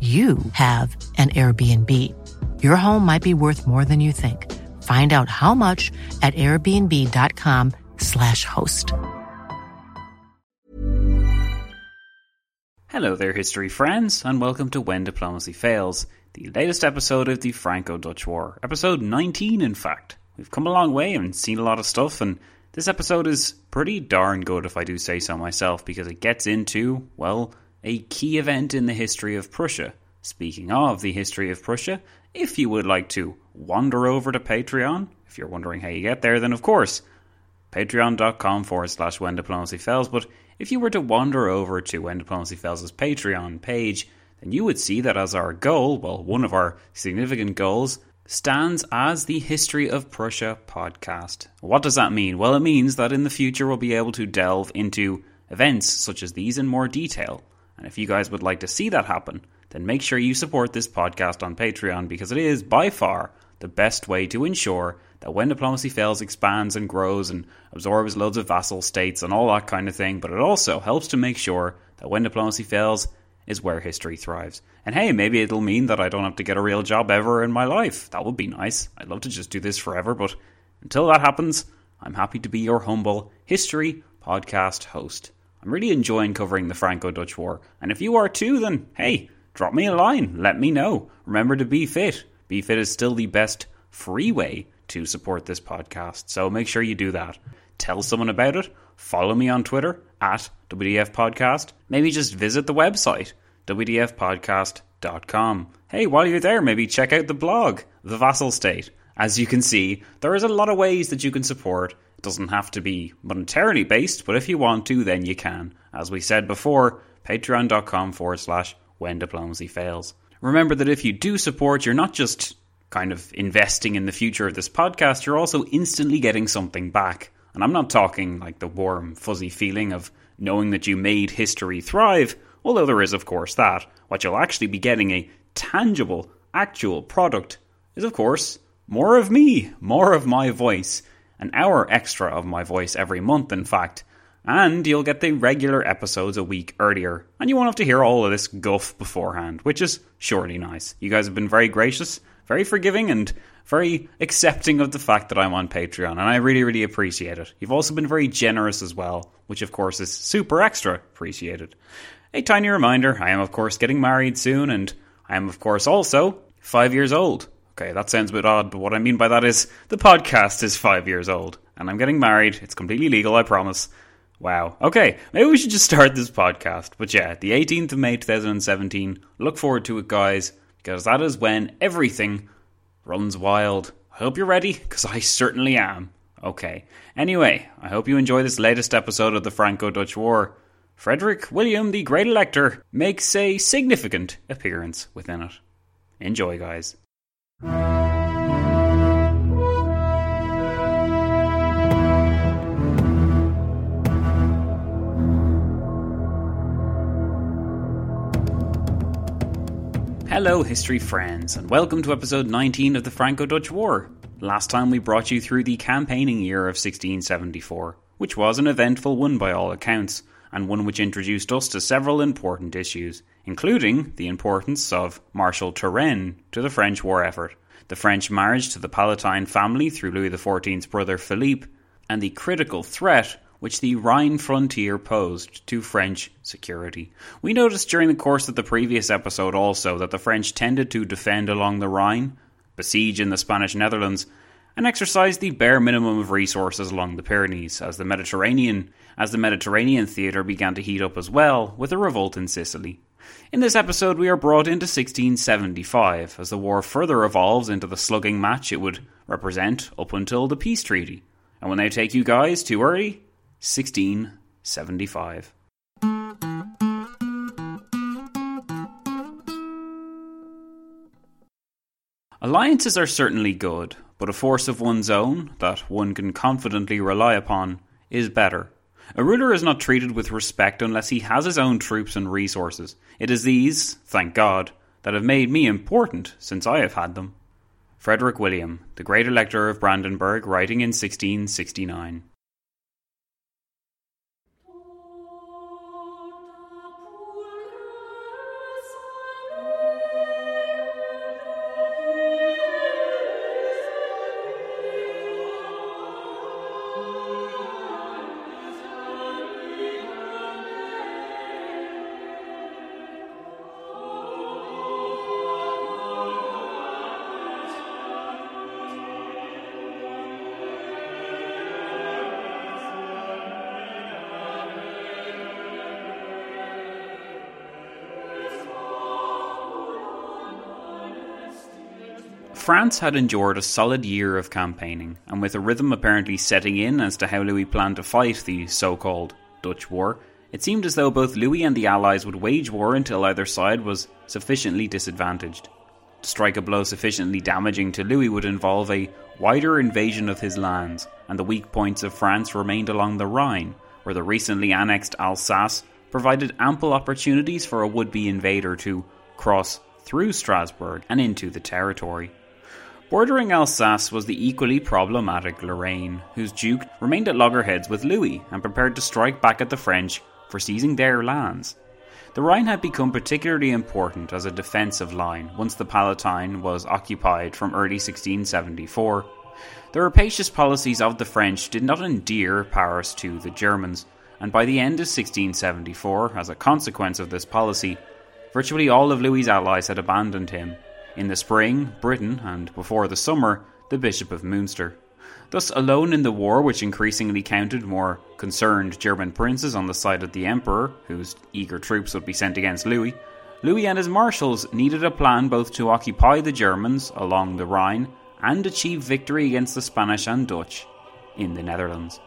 you have an Airbnb. Your home might be worth more than you think. Find out how much at airbnb.com/slash host. Hello there, history friends, and welcome to When Diplomacy Fails, the latest episode of the Franco Dutch War. Episode 19, in fact. We've come a long way and seen a lot of stuff, and this episode is pretty darn good, if I do say so myself, because it gets into, well, a key event in the history of Prussia. Speaking of the history of Prussia, if you would like to wander over to Patreon, if you're wondering how you get there, then of course, patreon.com forward slash when diplomacy fails. But if you were to wander over to when diplomacy fails' Patreon page, then you would see that as our goal, well, one of our significant goals, stands as the History of Prussia podcast. What does that mean? Well, it means that in the future we'll be able to delve into events such as these in more detail. And if you guys would like to see that happen, then make sure you support this podcast on Patreon because it is by far the best way to ensure that when diplomacy fails expands and grows and absorbs loads of vassal states and all that kind of thing, but it also helps to make sure that when diplomacy fails is where history thrives. And hey, maybe it'll mean that I don't have to get a real job ever in my life. That would be nice. I'd love to just do this forever, but until that happens, I'm happy to be your humble history podcast host. I'm really enjoying covering the Franco Dutch War. And if you are too, then hey, drop me a line. Let me know. Remember to be fit. Be fit is still the best free way to support this podcast. So make sure you do that. Tell someone about it. Follow me on Twitter at WDF Podcast. Maybe just visit the website, WDFpodcast.com. Hey, while you're there, maybe check out the blog, The Vassal State. As you can see, there is a lot of ways that you can support it doesn't have to be monetarily based, but if you want to, then you can. As we said before, patreon.com forward slash when diplomacy fails. Remember that if you do support, you're not just kind of investing in the future of this podcast, you're also instantly getting something back. And I'm not talking like the warm, fuzzy feeling of knowing that you made history thrive, although there is, of course, that. What you'll actually be getting a tangible, actual product is, of course, more of me, more of my voice an hour extra of my voice every month, in fact. And you'll get the regular episodes a week earlier, and you won't have to hear all of this guff beforehand, which is surely nice. You guys have been very gracious, very forgiving, and very accepting of the fact that I'm on Patreon, and I really, really appreciate it. You've also been very generous as well, which of course is super extra appreciated. A tiny reminder I am, of course, getting married soon, and I am, of course, also five years old. Okay, that sounds a bit odd, but what I mean by that is the podcast is five years old, and I'm getting married. It's completely legal, I promise. Wow. Okay, maybe we should just start this podcast. But yeah, the 18th of May 2017. Look forward to it, guys, because that is when everything runs wild. I hope you're ready, because I certainly am. Okay. Anyway, I hope you enjoy this latest episode of the Franco Dutch War. Frederick William, the Great Elector, makes a significant appearance within it. Enjoy, guys. Hello, history friends, and welcome to episode 19 of the Franco Dutch War. Last time we brought you through the campaigning year of 1674, which was an eventful one by all accounts, and one which introduced us to several important issues, including the importance of Marshal Turenne to the French war effort, the French marriage to the Palatine family through Louis XIV's brother Philippe, and the critical threat which the Rhine frontier posed to French security. We noticed during the course of the previous episode also that the French tended to defend along the Rhine, besiege in the Spanish Netherlands, and exercise the bare minimum of resources along the Pyrenees as the Mediterranean as the Mediterranean theatre began to heat up as well with a revolt in Sicily. In this episode, we are brought into 1675 as the war further evolves into the slugging match it would represent up until the peace treaty. And when they take you guys too early, 1675. Alliances are certainly good, but a force of one's own, that one can confidently rely upon, is better. A ruler is not treated with respect unless he has his own troops and resources. It is these, thank God, that have made me important since I have had them. Frederick William, the great elector of Brandenburg, writing in 1669. France had endured a solid year of campaigning, and with a rhythm apparently setting in as to how Louis planned to fight the so called Dutch War, it seemed as though both Louis and the Allies would wage war until either side was sufficiently disadvantaged. To strike a blow sufficiently damaging to Louis would involve a wider invasion of his lands, and the weak points of France remained along the Rhine, where the recently annexed Alsace provided ample opportunities for a would be invader to cross through Strasbourg and into the territory. Bordering Alsace was the equally problematic Lorraine, whose duke remained at loggerheads with Louis and prepared to strike back at the French for seizing their lands. The Rhine had become particularly important as a defensive line once the Palatine was occupied from early 1674. The rapacious policies of the French did not endear Paris to the Germans, and by the end of 1674, as a consequence of this policy, virtually all of Louis's allies had abandoned him in the spring, Britain, and before the summer, the Bishop of Munster. Thus, alone in the war, which increasingly counted more concerned German princes on the side of the Emperor, whose eager troops would be sent against Louis, Louis and his marshals needed a plan both to occupy the Germans along the Rhine and achieve victory against the Spanish and Dutch in the Netherlands.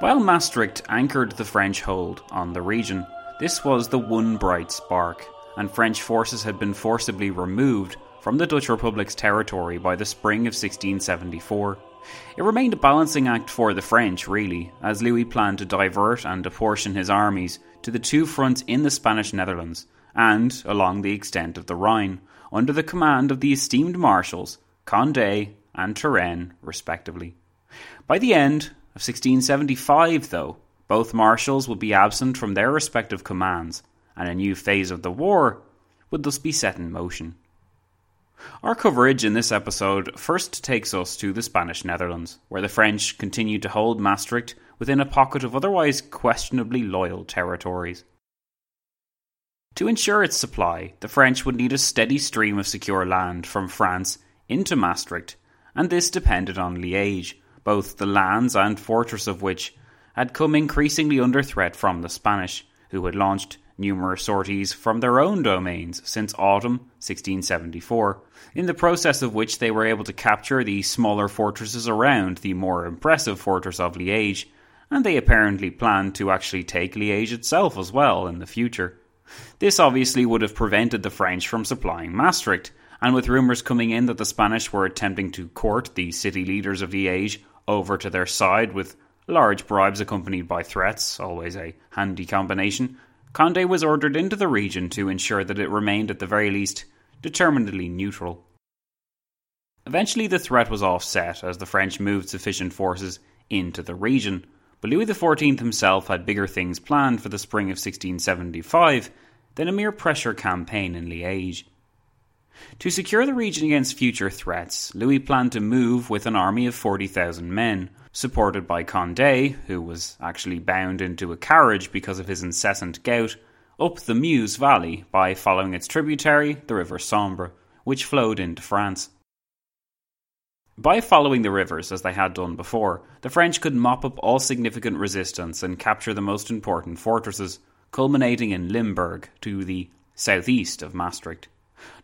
While Maastricht anchored the French hold on the region, this was the one bright spark and French forces had been forcibly removed from the Dutch Republic's territory by the spring of 1674. It remained a balancing act for the French, really, as Louis planned to divert and apportion his armies to the two fronts in the Spanish Netherlands and along the extent of the Rhine, under the command of the esteemed marshals Condé and Turenne, respectively. By the end of 1675, though, both marshals would be absent from their respective commands, and a new phase of the war would thus be set in motion. Our coverage in this episode first takes us to the Spanish Netherlands, where the French continued to hold Maastricht within a pocket of otherwise questionably loyal territories. To ensure its supply, the French would need a steady stream of secure land from France into Maastricht, and this depended on Liège, both the lands and fortress of which had come increasingly under threat from the Spanish, who had launched numerous sorties from their own domains since autumn 1674, in the process of which they were able to capture the smaller fortresses around the more impressive fortress of Liège, and they apparently planned to actually take Liège itself as well in the future. This obviously would have prevented the French from supplying Maastricht, and with rumours coming in that the Spanish were attempting to court the city leaders of Liège over to their side with large bribes accompanied by threats, always a handy combination, Conde was ordered into the region to ensure that it remained at the very least determinedly neutral. Eventually, the threat was offset as the French moved sufficient forces into the region, but Louis XIV himself had bigger things planned for the spring of 1675 than a mere pressure campaign in Liège. To secure the region against future threats, Louis planned to move with an army of 40,000 men, supported by Condé, who was actually bound into a carriage because of his incessant gout, up the Meuse Valley by following its tributary, the River Sambre, which flowed into France. By following the rivers as they had done before, the French could mop up all significant resistance and capture the most important fortresses, culminating in Limburg to the southeast of Maastricht.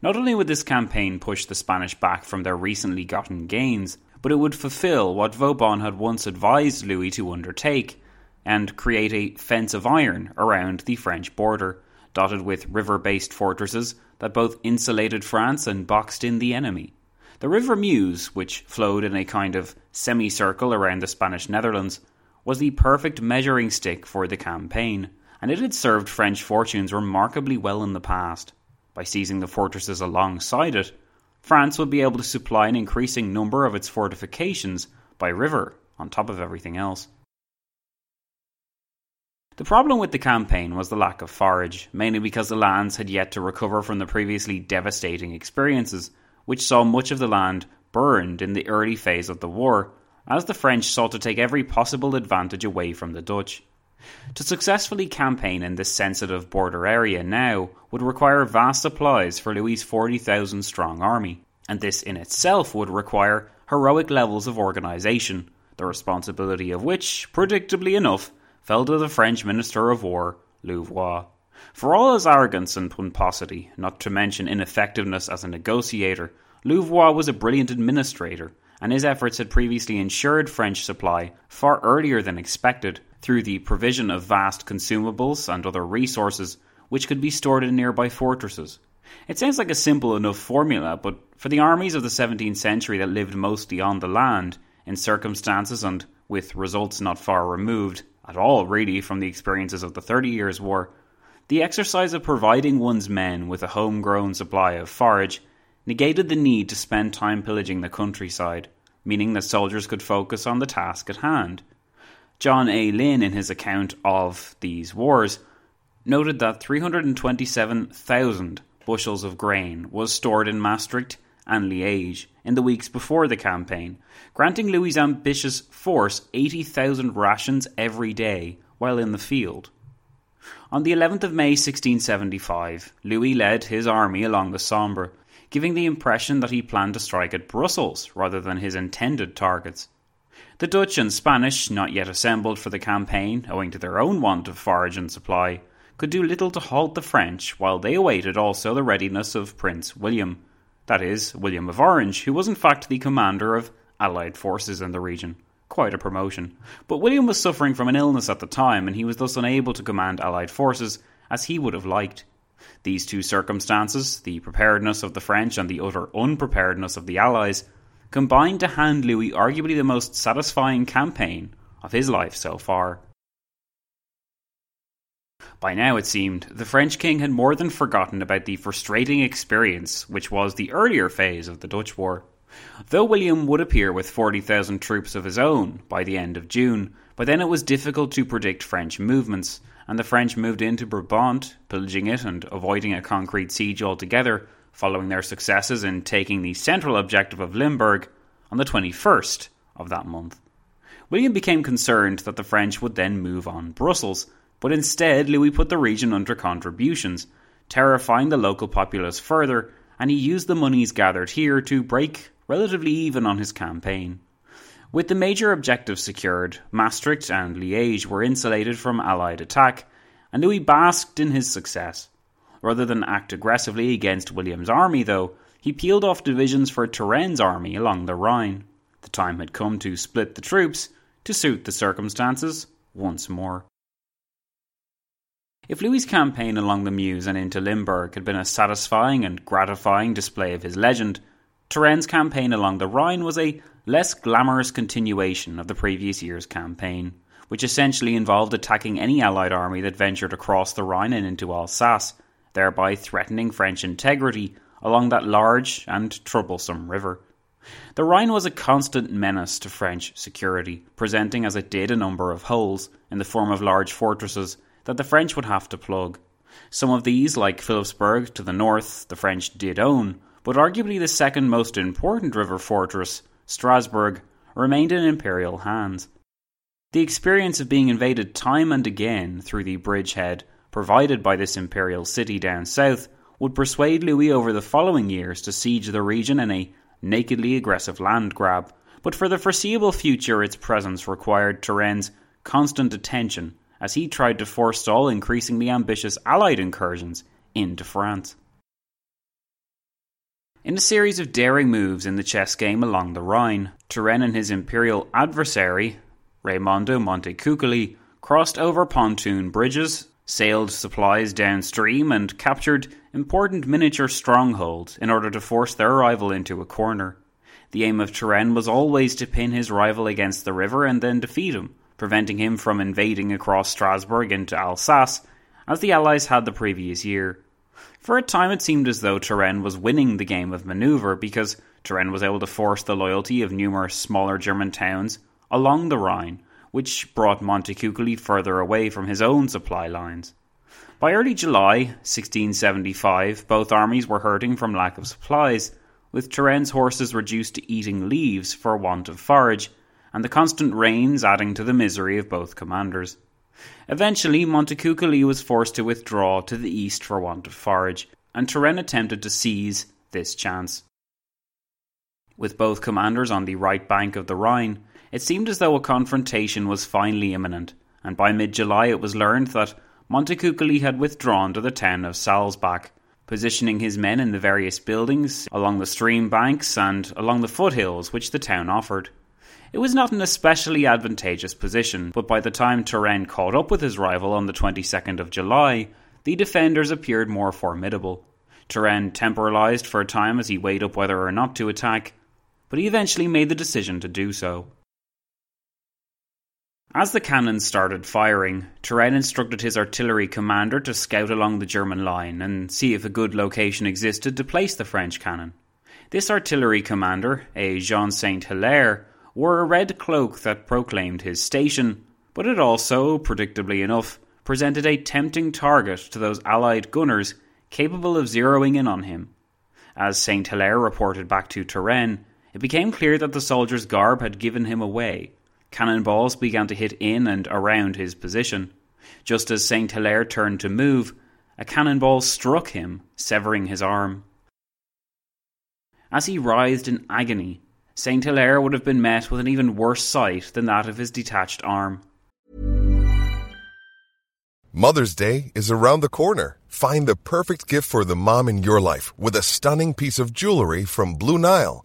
Not only would this campaign push the Spanish back from their recently gotten gains, but it would fulfill what Vauban had once advised Louis to undertake and create a fence of iron around the French border, dotted with river based fortresses that both insulated France and boxed in the enemy. The River Meuse, which flowed in a kind of semicircle around the Spanish Netherlands, was the perfect measuring stick for the campaign, and it had served French fortunes remarkably well in the past. By seizing the fortresses alongside it, France would be able to supply an increasing number of its fortifications by river on top of everything else. The problem with the campaign was the lack of forage, mainly because the lands had yet to recover from the previously devastating experiences, which saw much of the land burned in the early phase of the war, as the French sought to take every possible advantage away from the Dutch. To successfully campaign in this sensitive border area now would require vast supplies for Louis's 40,000 strong army, and this in itself would require heroic levels of organisation, the responsibility of which, predictably enough, fell to the French Minister of War, Louvois. For all his arrogance and pomposity, not to mention ineffectiveness as a negotiator, Louvois was a brilliant administrator, and his efforts had previously ensured French supply far earlier than expected through the provision of vast consumables and other resources which could be stored in nearby fortresses. It sounds like a simple enough formula, but for the armies of the 17th century that lived mostly on the land, in circumstances and with results not far removed at all really from the experiences of the Thirty Years' War, the exercise of providing one's men with a homegrown supply of forage negated the need to spend time pillaging the countryside, meaning that soldiers could focus on the task at hand. John A. Lynn, in his account of these wars, noted that 327,000 bushels of grain was stored in Maastricht and Liège in the weeks before the campaign, granting Louis's ambitious force 80,000 rations every day while in the field. On the 11th of May 1675, Louis led his army along the Sambre, giving the impression that he planned to strike at Brussels rather than his intended targets. The Dutch and Spanish, not yet assembled for the campaign, owing to their own want of forage and supply, could do little to halt the French, while they awaited also the readiness of Prince William, that is, William of Orange, who was in fact the commander of Allied forces in the region. Quite a promotion. But William was suffering from an illness at the time, and he was thus unable to command Allied forces as he would have liked. These two circumstances, the preparedness of the French and the utter unpreparedness of the Allies, combined to hand Louis arguably the most satisfying campaign of his life so far. By now, it seemed, the French king had more than forgotten about the frustrating experience which was the earlier phase of the Dutch War. Though William would appear with 40,000 troops of his own by the end of June, by then it was difficult to predict French movements, and the French moved into Brabant, pillaging it and avoiding a concrete siege altogether, following their successes in taking the central objective of Limburg on the 21st of that month. William became concerned that the French would then move on Brussels, but instead Louis put the region under contributions, terrifying the local populace further, and he used the monies gathered here to break relatively even on his campaign. With the major objectives secured, Maastricht and Liège were insulated from Allied attack, and Louis basked in his success. Rather than act aggressively against William's army, though, he peeled off divisions for Turenne's army along the Rhine. The time had come to split the troops to suit the circumstances once more. If Louis's campaign along the Meuse and into Limburg had been a satisfying and gratifying display of his legend, Turenne's campaign along the Rhine was a less glamorous continuation of the previous year's campaign, which essentially involved attacking any Allied army that ventured across the Rhine and into Alsace, thereby threatening French integrity along that large and troublesome river. The Rhine was a constant menace to French security, presenting as it did a number of holes in the form of large fortresses that the French would have to plug. Some of these, like Philipsburg to the north, the French did own, but arguably the second most important river fortress, Strasbourg, remained in imperial hands. The experience of being invaded time and again through the bridgehead provided by this imperial city down south would persuade Louis over the following years to siege the region in a nakedly aggressive land grab, but for the foreseeable future its presence required Turenne's constant attention as he tried to forestall increasingly ambitious Allied incursions into France. In a series of daring moves in the chess game along the Rhine, Turenne and his imperial adversary, Raimondo Montecuccoli, crossed over pontoon bridges, sailed supplies downstream, and captured important miniature strongholds in order to force their rival into a corner. The aim of Turenne was always to pin his rival against the river and then defeat him, preventing him from invading across Strasbourg into Alsace, as the Allies had the previous year. For a time, it seemed as though Turenne was winning the game of maneuver because Turenne was able to force the loyalty of numerous smaller German towns along the Rhine, which brought Montecuccoli further away from his own supply lines. By early July 1675, both armies were hurting from lack of supplies, with Turenne's horses reduced to eating leaves for want of forage, and the constant rains adding to the misery of both commanders. Eventually, Montecuccoli was forced to withdraw to the east for want of forage, and Turenne attempted to seize this chance. With both commanders on the right bank of the Rhine, it seemed as though a confrontation was finally imminent, and by mid July it was learned that Montecuccoli had withdrawn to the town of Salzbach, positioning his men in the various buildings along the stream banks and along the foothills which the town offered. It was not an especially advantageous position, but by the time Turenne caught up with his rival on the 22nd of July, the defenders appeared more formidable. Turenne temporalized for a time as he weighed up whether or not to attack, but he eventually made the decision to do so. As the cannons started firing, Turenne instructed his artillery commander to scout along the German line and see if a good location existed to place the French cannon. This artillery commander, a Jean Saint Hilaire, wore a red cloak that proclaimed his station, but it also, predictably enough, presented a tempting target to those Allied gunners capable of zeroing in on him. As St. Hilaire reported back to Turenne, it became clear that the soldier's garb had given him away. Cannonballs began to hit in and around his position. Just as St. Hilaire turned to move, a cannonball struck him, severing his arm. As he writhed in agony, St. Hilaire would have been met with an even worse sight than that of his detached arm. Mother's Day is around the corner. Find the perfect gift for the mom in your life with a stunning piece of jewelry from Blue Nile.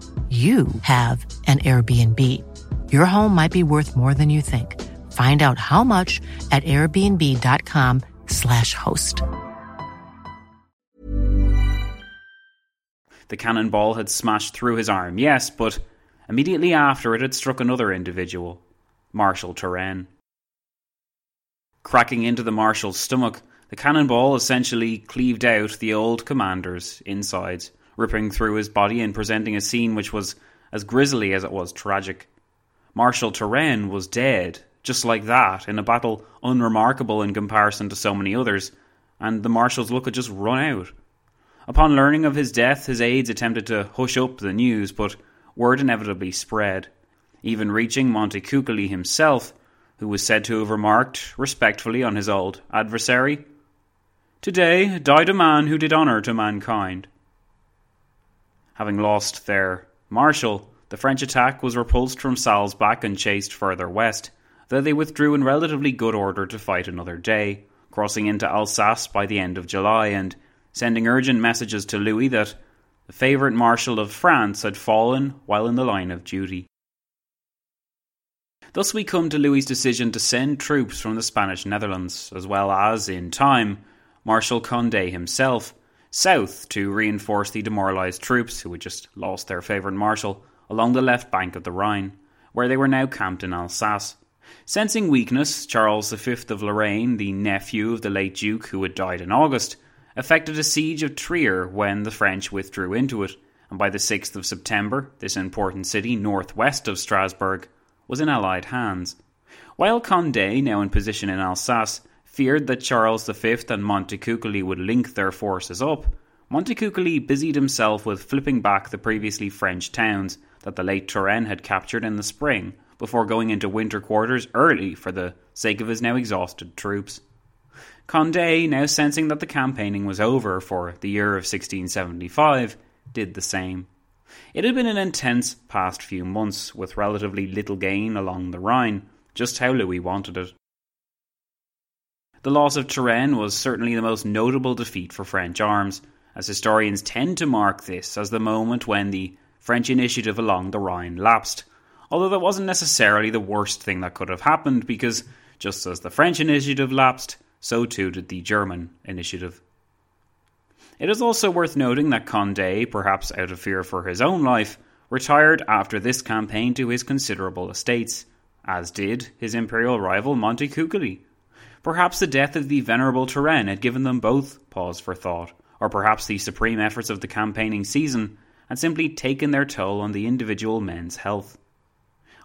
you have an Airbnb. Your home might be worth more than you think. Find out how much at airbnb.com/slash host. The cannonball had smashed through his arm, yes, but immediately after it had struck another individual, Marshal Turenne. Cracking into the marshal's stomach, the cannonball essentially cleaved out the old commander's insides ripping through his body and presenting a scene which was as grisly as it was tragic. Marshal Turenne was dead just like that, in a battle unremarkable in comparison to so many others, and the marshal's luck had just run out. Upon learning of his death, his aides attempted to hush up the news, but word inevitably spread, even reaching Montecuccoli himself, who was said to have remarked respectfully on his old adversary, Today died a man who did honour to mankind. Having lost their marshal, the French attack was repulsed from Salzbach and chased further west, though they withdrew in relatively good order to fight another day, crossing into Alsace by the end of July and sending urgent messages to Louis that the favourite Marshal of France had fallen while in the line of duty. Thus we come to Louis's decision to send troops from the Spanish Netherlands, as well as, in time, Marshal Conde himself, south to reinforce the demoralised troops who had just lost their favourite marshal along the left bank of the Rhine, where they were now camped in Alsace. Sensing weakness, Charles V of Lorraine, the nephew of the late Duke who had died in August, effected a siege of Trier when the French withdrew into it, and by the 6th of September, this important city northwest of Strasbourg was in Allied hands. While Condé, now in position in Alsace, feared that Charles V and Montecuccoli would link their forces up, Montecuccoli busied himself with flipping back the previously French towns that the late Turenne had captured in the spring before going into winter quarters early for the sake of his now exhausted troops. Condé, now sensing that the campaigning was over for the year of 1675, did the same. It had been an intense past few months, with relatively little gain along the Rhine, just how Louis wanted it. The loss of Turenne was certainly the most notable defeat for French arms, as historians tend to mark this as the moment when the French initiative along the Rhine lapsed, although that wasn't necessarily the worst thing that could have happened, because just as the French initiative lapsed, so too did the German initiative. It is also worth noting that Condé, perhaps out of fear for his own life, retired after this campaign to his considerable estates, as did his imperial rival Montecuccoli. Perhaps the death of the venerable Turenne had given them both pause for thought, or perhaps the supreme efforts of the campaigning season had simply taken their toll on the individual men's health.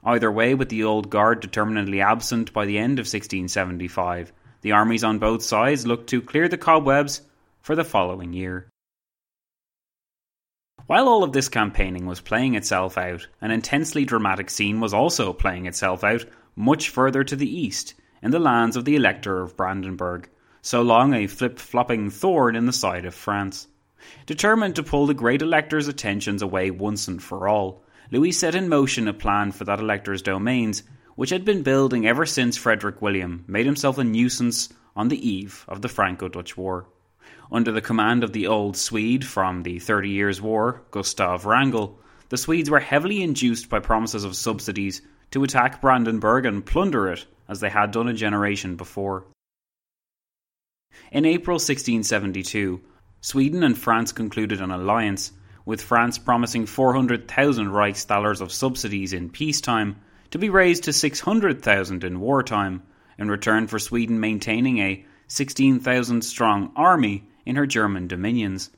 Either way, with the old guard determinedly absent by the end of 1675, the armies on both sides looked to clear the cobwebs for the following year. While all of this campaigning was playing itself out, an intensely dramatic scene was also playing itself out much further to the east, in the lands of the Elector of Brandenburg, so long a flip flopping thorn in the side of France. Determined to pull the great Elector's attentions away once and for all, Louis set in motion a plan for that Elector's domains which had been building ever since Frederick William made himself a nuisance on the eve of the Franco Dutch War. Under the command of the old Swede from the Thirty Years' War, Gustav Wrangel, the Swedes were heavily induced by promises of subsidies to attack Brandenburg and plunder it, as they had done a generation before. In April 1672, Sweden and France concluded an alliance, with France promising 400,000 Reichsthalers of subsidies in peacetime to be raised to 600,000 in wartime, in return for Sweden maintaining a 16,000 strong army in her German dominions.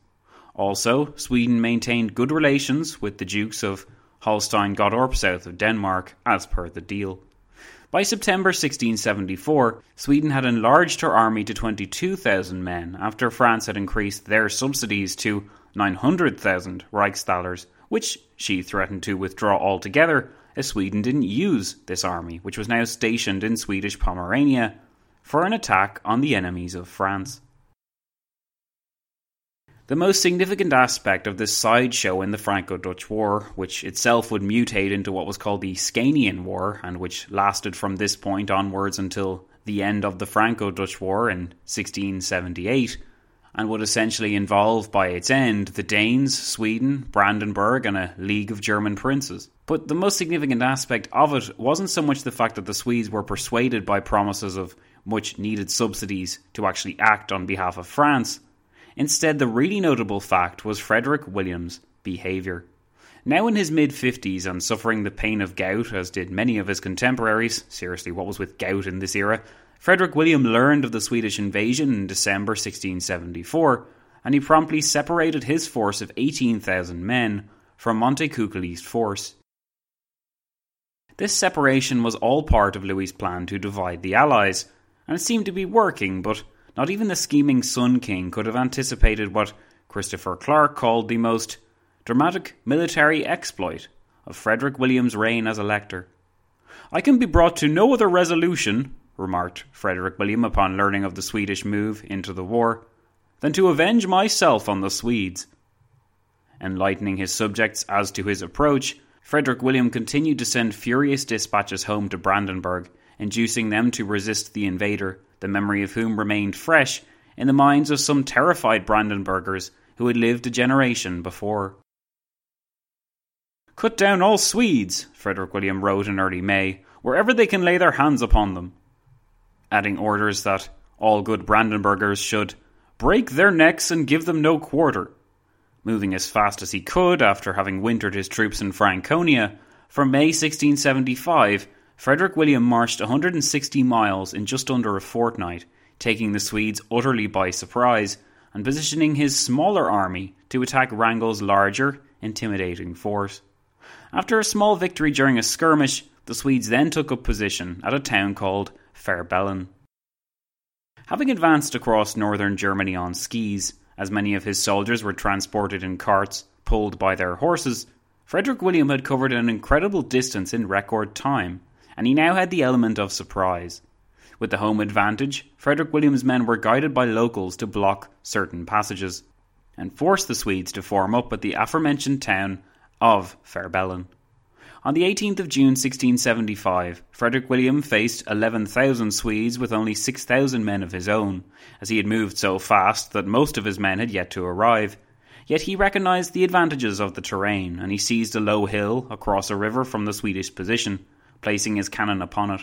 Also, Sweden maintained good relations with the Dukes of Holstein Gottorp south of Denmark, as per the deal. By September 1674, Sweden had enlarged her army to 22,000 men after France had increased their subsidies to 900,000 Reichsthalers, which she threatened to withdraw altogether as Sweden didn't use this army, which was now stationed in Swedish Pomerania, for an attack on the enemies of France. The most significant aspect of this sideshow in the Franco Dutch War, which itself would mutate into what was called the Scanian War, and which lasted from this point onwards until the end of the Franco Dutch War in 1678, and would essentially involve by its end the Danes, Sweden, Brandenburg, and a league of German princes. But the most significant aspect of it wasn't so much the fact that the Swedes were persuaded by promises of much needed subsidies to actually act on behalf of France. Instead, the really notable fact was Frederick William's behaviour. Now in his mid 50s and suffering the pain of gout, as did many of his contemporaries, seriously, what was with gout in this era? Frederick William learned of the Swedish invasion in December 1674, and he promptly separated his force of 18,000 men from Montecuccoli's force. This separation was all part of Louis's plan to divide the Allies, and it seemed to be working, but not even the scheming Sun King could have anticipated what Christopher Clark called the most dramatic military exploit of Frederick William's reign as Elector. I can be brought to no other resolution, remarked Frederick William upon learning of the Swedish move into the war, than to avenge myself on the Swedes. Enlightening his subjects as to his approach, Frederick William continued to send furious dispatches home to Brandenburg, inducing them to resist the invader, the memory of whom remained fresh in the minds of some terrified Brandenburgers who had lived a generation before. Cut down all Swedes, Frederick William wrote in early May, wherever they can lay their hands upon them, adding orders that all good Brandenburgers should break their necks and give them no quarter. Moving as fast as he could after having wintered his troops in Franconia, from May 1675, Frederick William marched 160 miles in just under a fortnight, taking the Swedes utterly by surprise and positioning his smaller army to attack Wrangel's larger, intimidating force. After a small victory during a skirmish, the Swedes then took up position at a town called Fehrbellin. Having advanced across northern Germany on skis, as many of his soldiers were transported in carts pulled by their horses, Frederick William had covered an incredible distance in record time, and he now had the element of surprise. With the home advantage, Frederick William's men were guided by locals to block certain passages and force the Swedes to form up at the aforementioned town of Fehrbellin. On the 18th of June 1675, Frederick William faced 11,000 Swedes with only 6,000 men of his own, as he had moved so fast that most of his men had yet to arrive. Yet he recognised the advantages of the terrain, and he seized a low hill across a river from the Swedish position, placing his cannon upon it.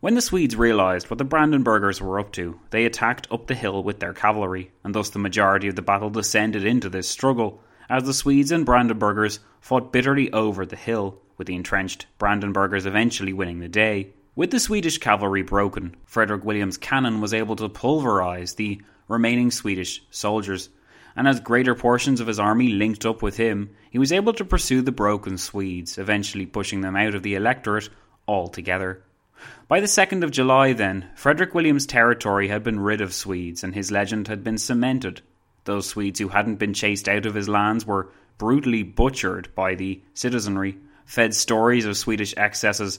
When the Swedes realised what the Brandenburgers were up to, they attacked up the hill with their cavalry, and thus the majority of the battle descended into this struggle, as the Swedes and Brandenburgers fought bitterly over the hill, with the entrenched Brandenburgers eventually winning the day. With the Swedish cavalry broken, Frederick William's cannon was able to pulverise the remaining Swedish soldiers, and as greater portions of his army linked up with him, he was able to pursue the broken Swedes, eventually pushing them out of the electorate altogether. By the 2nd of July, then, Frederick William's territory had been rid of Swedes, and his legend had been cemented those Swedes who hadn't been chased out of his lands were brutally butchered by the citizenry, fed stories of Swedish excesses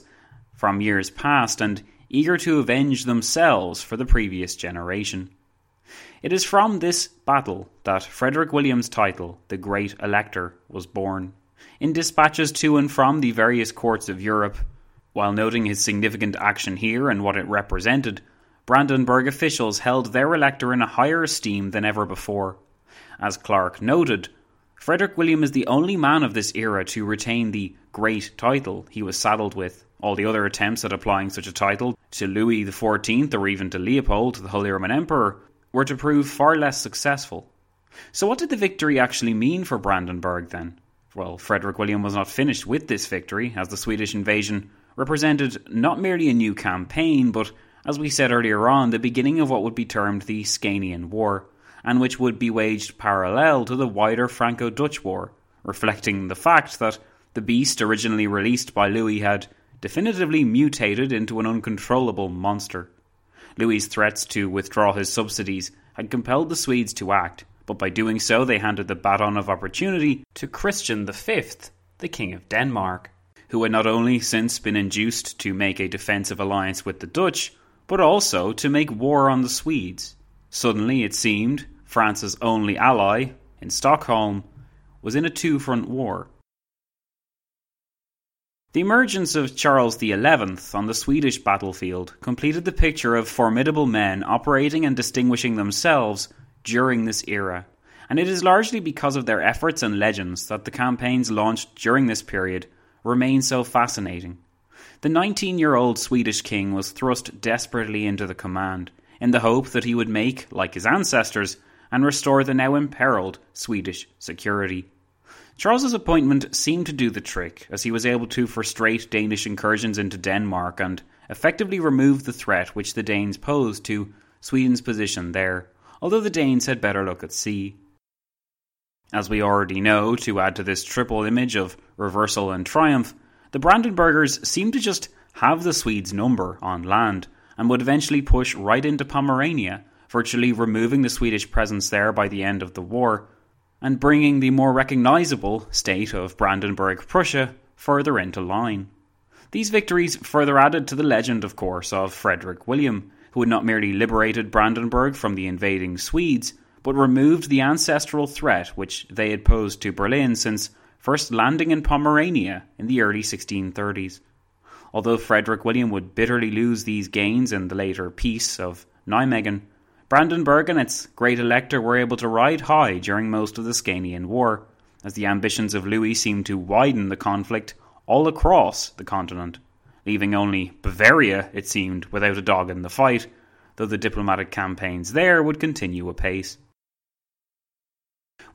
from years past, and eager to avenge themselves for the previous generation. It is from this battle that Frederick William's title, the Great Elector, was born. In dispatches to and from the various courts of Europe, while noting his significant action here and what it represented, Brandenburg officials held their elector in a higher esteem than ever before. As Clark noted, Frederick William is the only man of this era to retain the great title he was saddled with. All the other attempts at applying such a title to Louis XIV or even to Leopold, the Holy Roman Emperor, were to prove far less successful. So, what did the victory actually mean for Brandenburg then? Well, Frederick William was not finished with this victory, as the Swedish invasion represented not merely a new campaign, but as we said earlier on, the beginning of what would be termed the Scanian War, and which would be waged parallel to the wider Franco Dutch War, reflecting the fact that the beast originally released by Louis had definitively mutated into an uncontrollable monster. Louis's threats to withdraw his subsidies had compelled the Swedes to act, but by doing so they handed the baton of opportunity to Christian V, the King of Denmark, who had not only since been induced to make a defensive alliance with the Dutch, but also to make war on the Swedes. Suddenly, it seemed, France's only ally, in Stockholm, was in a two front war. The emergence of Charles XI on the Swedish battlefield completed the picture of formidable men operating and distinguishing themselves during this era, and it is largely because of their efforts and legends that the campaigns launched during this period remain so fascinating. The 19 year old Swedish king was thrust desperately into the command, in the hope that he would make, like his ancestors, and restore the now imperiled Swedish security. Charles's appointment seemed to do the trick, as he was able to frustrate Danish incursions into Denmark and effectively remove the threat which the Danes posed to Sweden's position there, although the Danes had better look at sea. As we already know, to add to this triple image of reversal and triumph, the Brandenburgers seemed to just have the Swedes' number on land and would eventually push right into Pomerania, virtually removing the Swedish presence there by the end of the war, and bringing the more recognisable state of Brandenburg Prussia further into line. These victories further added to the legend, of course, of Frederick William, who had not merely liberated Brandenburg from the invading Swedes, but removed the ancestral threat which they had posed to Berlin since first landing in Pomerania in the early 1630s. Although Frederick William would bitterly lose these gains in the later Peace of Nijmegen, Brandenburg and its great elector were able to ride high during most of the Scanian War, as the ambitions of Louis seemed to widen the conflict all across the continent, leaving only Bavaria, it seemed, without a dog in the fight, though the diplomatic campaigns there would continue apace.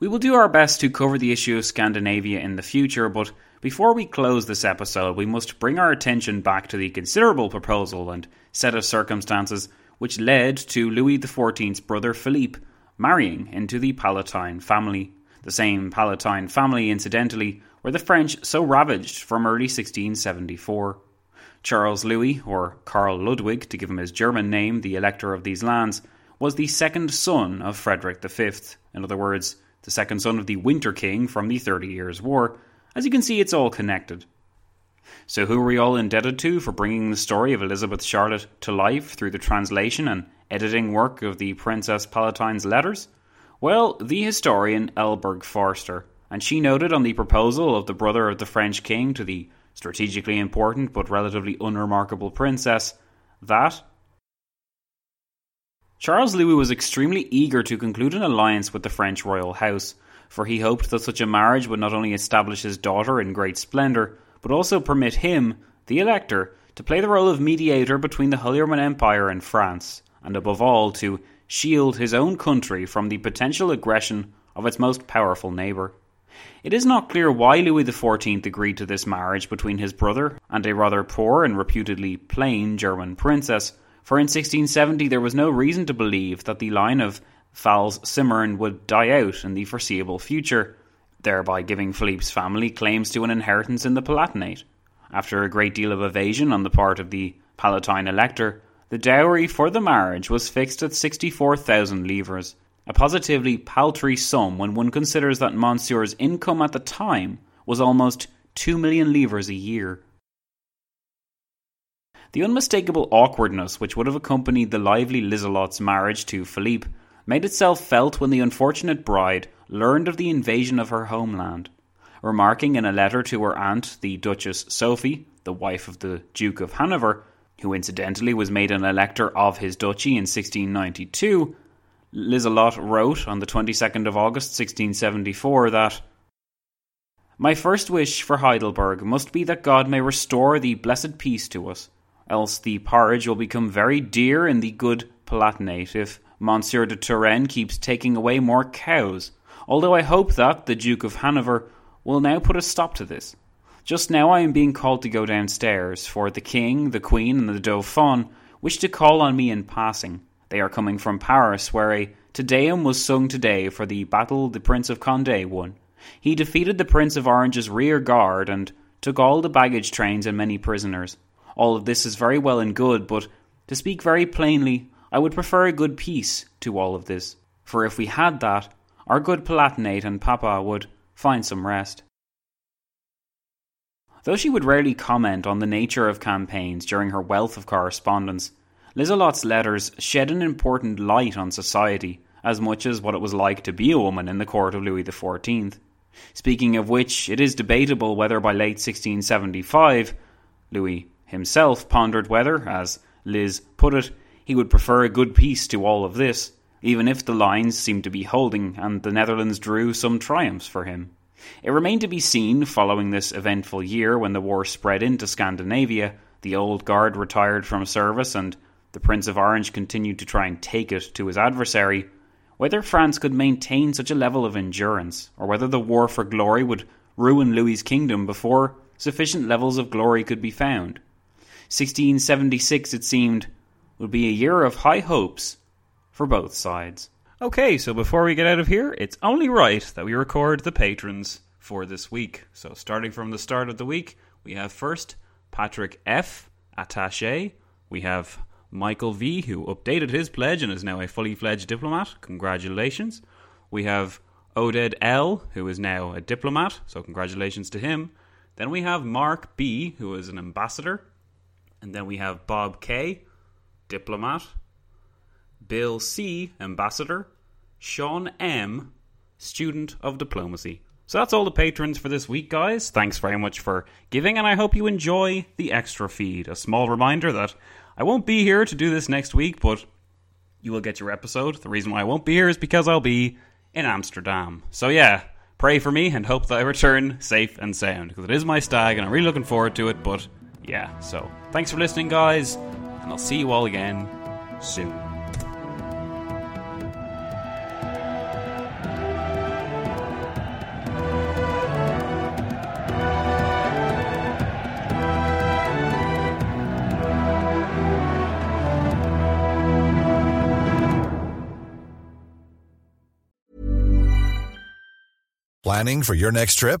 We will do our best to cover the issue of Scandinavia in the future, but before we close this episode, we must bring our attention back to the considerable proposal and set of circumstances which led to Louis XIV's brother Philippe marrying into the Palatine family. The same Palatine family, incidentally, were the French so ravaged from early 1674. Charles Louis, or Karl Ludwig to give him his German name, the elector of these lands, was the second son of Frederick V, in other words, the second son of the Winter King from the Thirty Years' War. As you can see, it's all connected. So, who are we all indebted to for bringing the story of Elizabeth Charlotte to life through the translation and editing work of the Princess Palatine's letters? Well, the historian Elborg Forster, and she noted on the proposal of the brother of the French king to the strategically important but relatively unremarkable princess that Charles Louis was extremely eager to conclude an alliance with the French royal house, for he hoped that such a marriage would not only establish his daughter in great splendour, but also permit him, the elector, to play the role of mediator between the Holy Empire and France, and above all to shield his own country from the potential aggression of its most powerful neighbour. It is not clear why Louis XIV agreed to this marriage between his brother and a rather poor and reputedly plain German princess, for in 1670 there was no reason to believe that the line of Pfalz Simmern would die out in the foreseeable future, thereby giving Philippe's family claims to an inheritance in the Palatinate. After a great deal of evasion on the part of the Palatine elector, the dowry for the marriage was fixed at 64,000 livres, a positively paltry sum when one considers that Monsieur's income at the time was almost 2 million livres a year. The unmistakable awkwardness which would have accompanied the lively Liselotte's marriage to Philippe made itself felt when the unfortunate bride learned of the invasion of her homeland. Remarking in a letter to her aunt, the Duchess Sophie, the wife of the Duke of Hanover, who incidentally was made an elector of his duchy in 1692, Liselotte wrote on the 22nd of August 1674 that My first wish for Heidelberg must be that God may restore the blessed peace to us, else the porridge will become very dear in the good Palatinate if Monsieur de Turenne keeps taking away more cows, although I hope that the Duke of Hanover will now put a stop to this. Just now I am being called to go downstairs, for the King, the Queen, and the Dauphin wish to call on me in passing. They are coming from Paris, where a Te Deum was sung today for the battle the Prince of Condé won. He defeated the Prince of Orange's rear guard and took all the baggage trains and many prisoners. All of this is very well and good, but to speak very plainly, I would prefer a good peace to all of this, for if we had that, our good Palatinate and Papa would find some rest. Though she would rarely comment on the nature of campaigns during her wealth of correspondence, Liselotte's letters shed an important light on society, as much as what it was like to be a woman in the court of Louis XIV. Speaking of which, it is debatable whether by late 1675, Louis himself pondered whether, as Liz put it, he would prefer a good peace to all of this, even if the lines seemed to be holding and the Netherlands drew some triumphs for him. It remained to be seen, following this eventful year when the war spread into Scandinavia, the old guard retired from service, and the Prince of Orange continued to try and take it to his adversary, whether France could maintain such a level of endurance, or whether the war for glory would ruin Louis's kingdom before sufficient levels of glory could be found. 1676, it seemed, would be a year of high hopes for both sides. Okay, so before we get out of here, it's only right that we record the patrons for this week. So, starting from the start of the week, We have first Patrick F. Attache. We have Michael V., who updated his pledge and is now a fully fledged diplomat. Congratulations. We have Oded L., who is now a diplomat, so congratulations to him. Then we have Mark B., who is an ambassador. And then we have Bob K., diplomat. Bill C., ambassador. Sean M., student of diplomacy. So that's all the patrons for this week, guys. Thanks very much for giving, and I hope you enjoy the extra feed. A small reminder that I won't be here to do this next week, but you will get your episode. The reason why I won't be here is because I'll be in Amsterdam. So yeah, pray for me and hope that I return safe and sound because it is my stag and I'm really looking forward to it. But yeah, so thanks for listening, guys, and I'll see you all again soon. Planning for your next trip?